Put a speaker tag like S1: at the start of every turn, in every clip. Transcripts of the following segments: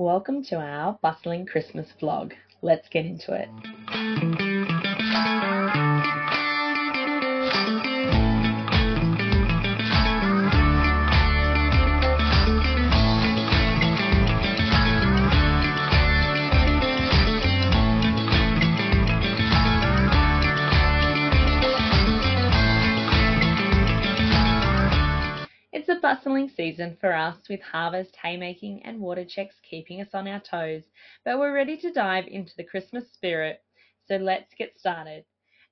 S1: Welcome to our bustling Christmas vlog. Let's get into it. Season for us with harvest, haymaking, and water checks keeping us on our toes, but we're ready to dive into the Christmas spirit, so let's get started.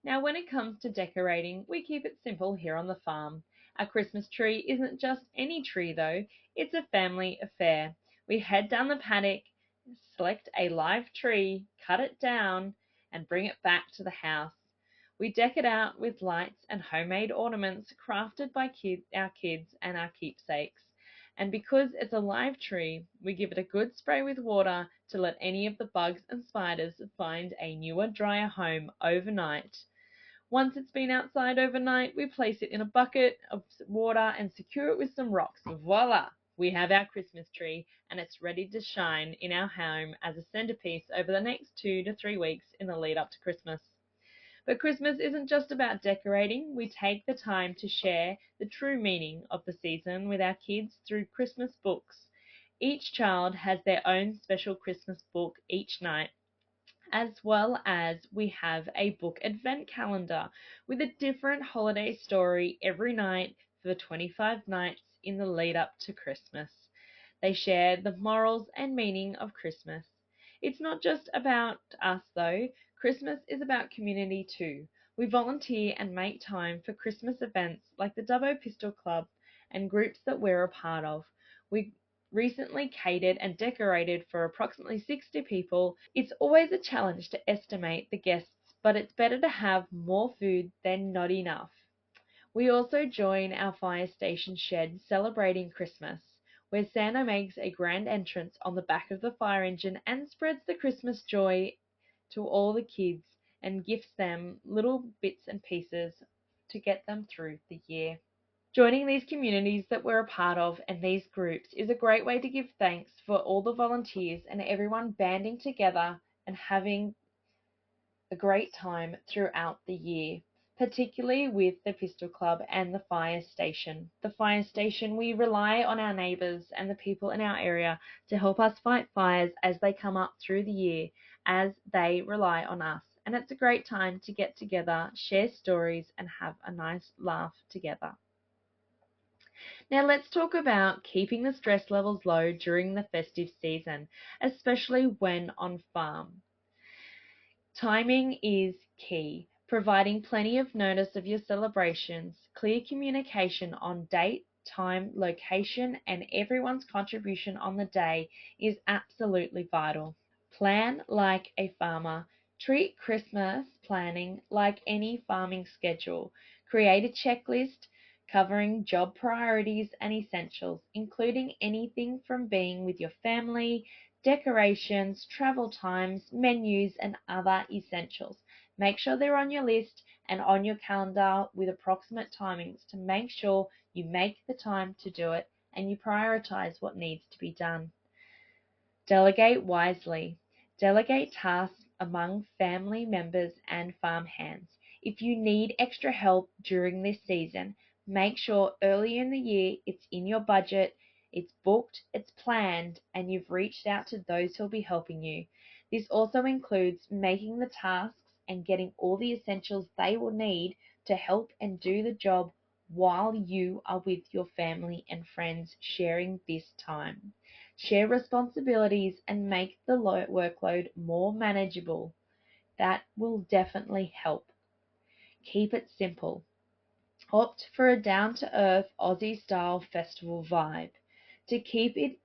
S1: Now, when it comes to decorating, we keep it simple here on the farm. Our Christmas tree isn't just any tree though, it's a family affair. We head down the paddock, select a live tree, cut it down, and bring it back to the house. We deck it out with lights and homemade ornaments crafted by our kids and our keepsakes. And because it's a live tree, we give it a good spray with water to let any of the bugs and spiders find a newer, drier home overnight. Once it's been outside overnight, we place it in a bucket of water and secure it with some rocks. Voila! We have our Christmas tree and it's ready to shine in our home as a centerpiece over the next two to three weeks in the lead up to Christmas. But Christmas isn't just about decorating. We take the time to share the true meaning of the season with our kids through Christmas books. Each child has their own special Christmas book each night, as well as we have a book advent calendar with a different holiday story every night for the 25 nights in the lead up to Christmas. They share the morals and meaning of Christmas. It's not just about us though. Christmas is about community too. We volunteer and make time for Christmas events like the Dubbo Pistol Club and groups that we're a part of. We recently catered and decorated for approximately 60 people. It's always a challenge to estimate the guests, but it's better to have more food than not enough. We also join our fire station shed celebrating Christmas, where Santa makes a grand entrance on the back of the fire engine and spreads the Christmas joy to all the kids and gifts them little bits and pieces to get them through the year. Joining these communities that we're a part of and these groups is a great way to give thanks for all the volunteers and everyone banding together and having a great time throughout the year, particularly with the Pistol Club and the fire station. The fire station, we rely on our neighbours and the people in our area to help us fight fires as they come up through the year as they rely on us. And it's a great time to get together, share stories, and have a nice laugh together. Now, let's talk about keeping the stress levels low during the festive season, especially when on farm. Timing is key. Providing plenty of notice of your celebrations, clear communication on date, time, location, and everyone's contribution on the day is absolutely vital. Plan like a farmer. Treat Christmas planning like any farming schedule. Create a checklist covering job priorities and essentials, including anything from being with your family, decorations, travel times, menus, and other essentials. Make sure they're on your list and on your calendar with approximate timings to make sure you make the time to do it and you prioritize what needs to be done. Delegate wisely. Delegate tasks among family members and farm hands. If you need extra help during this season, make sure early in the year it's in your budget, it's booked, it's planned, and you've reached out to those who'll be helping you. This also includes making the tasks and getting all the essentials they will need to help and do the job while you are with your family and friends sharing this time. Share responsibilities and make the workload more manageable. That will definitely help. Keep it simple. Opt for a down to earth Aussie style festival vibe. To keep it,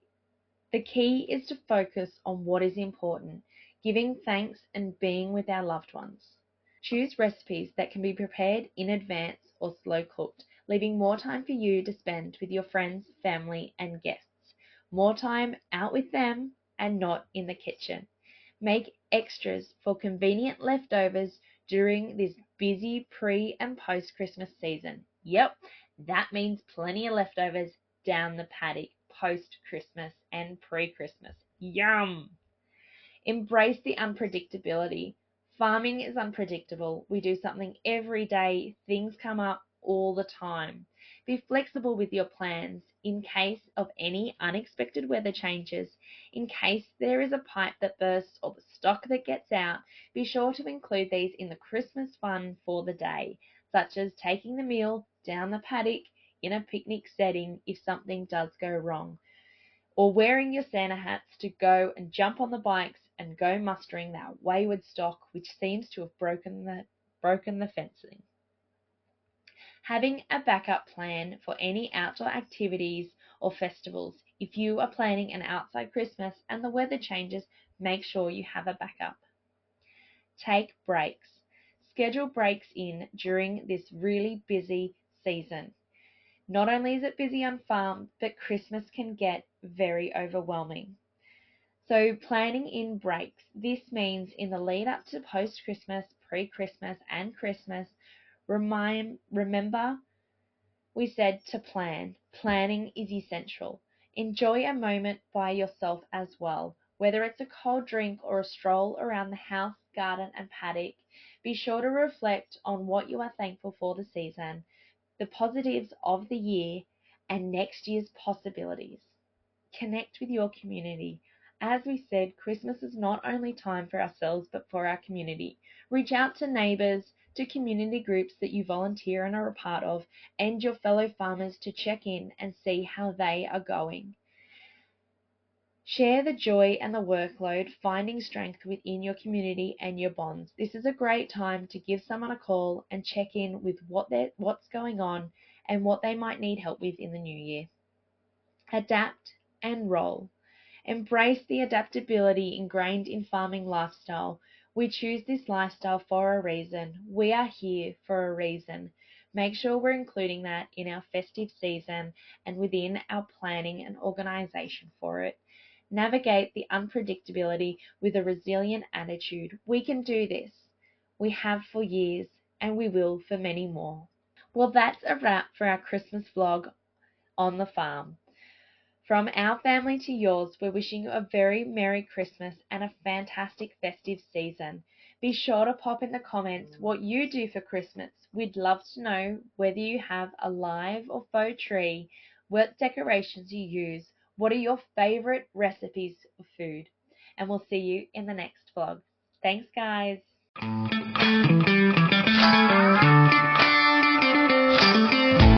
S1: the key is to focus on what is important, giving thanks and being with our loved ones. Choose recipes that can be prepared in advance or slow cooked, leaving more time for you to spend with your friends, family, and guests. More time out with them and not in the kitchen. Make extras for convenient leftovers during this busy pre and post Christmas season. Yep, that means plenty of leftovers down the paddock post Christmas and pre Christmas. Yum! Embrace the unpredictability. Farming is unpredictable. We do something every day, things come up all the time. Be flexible with your plans in case of any unexpected weather changes. In case there is a pipe that bursts or the stock that gets out, be sure to include these in the Christmas fun for the day, such as taking the meal down the paddock in a picnic setting if something does go wrong, or wearing your Santa hats to go and jump on the bikes and go mustering that wayward stock which seems to have broken the, broken the fencing. Having a backup plan for any outdoor activities or festivals. If you are planning an outside Christmas and the weather changes, make sure you have a backup. Take breaks. Schedule breaks in during this really busy season. Not only is it busy on farm, but Christmas can get very overwhelming. So, planning in breaks. This means in the lead up to post Christmas, pre Christmas, and Christmas, remind, remember we said to plan. Planning is essential. Enjoy a moment by yourself as well. Whether it's a cold drink or a stroll around the house, garden, and paddock, be sure to reflect on what you are thankful for the season, the positives of the year, and next year's possibilities. Connect with your community. As we said, Christmas is not only time for ourselves but for our community. Reach out to neighbours, to community groups that you volunteer and are a part of, and your fellow farmers to check in and see how they are going. Share the joy and the workload, finding strength within your community and your bonds. This is a great time to give someone a call and check in with what what's going on and what they might need help with in the new year. Adapt and roll. Embrace the adaptability ingrained in farming lifestyle. We choose this lifestyle for a reason. We are here for a reason. Make sure we're including that in our festive season and within our planning and organisation for it. Navigate the unpredictability with a resilient attitude. We can do this. We have for years and we will for many more. Well, that's a wrap for our Christmas vlog on the farm. From our family to yours, we're wishing you a very Merry Christmas and a fantastic festive season. Be sure to pop in the comments what you do for Christmas. We'd love to know whether you have a live or faux tree, what decorations you use, what are your favourite recipes of food. And we'll see you in the next vlog. Thanks, guys.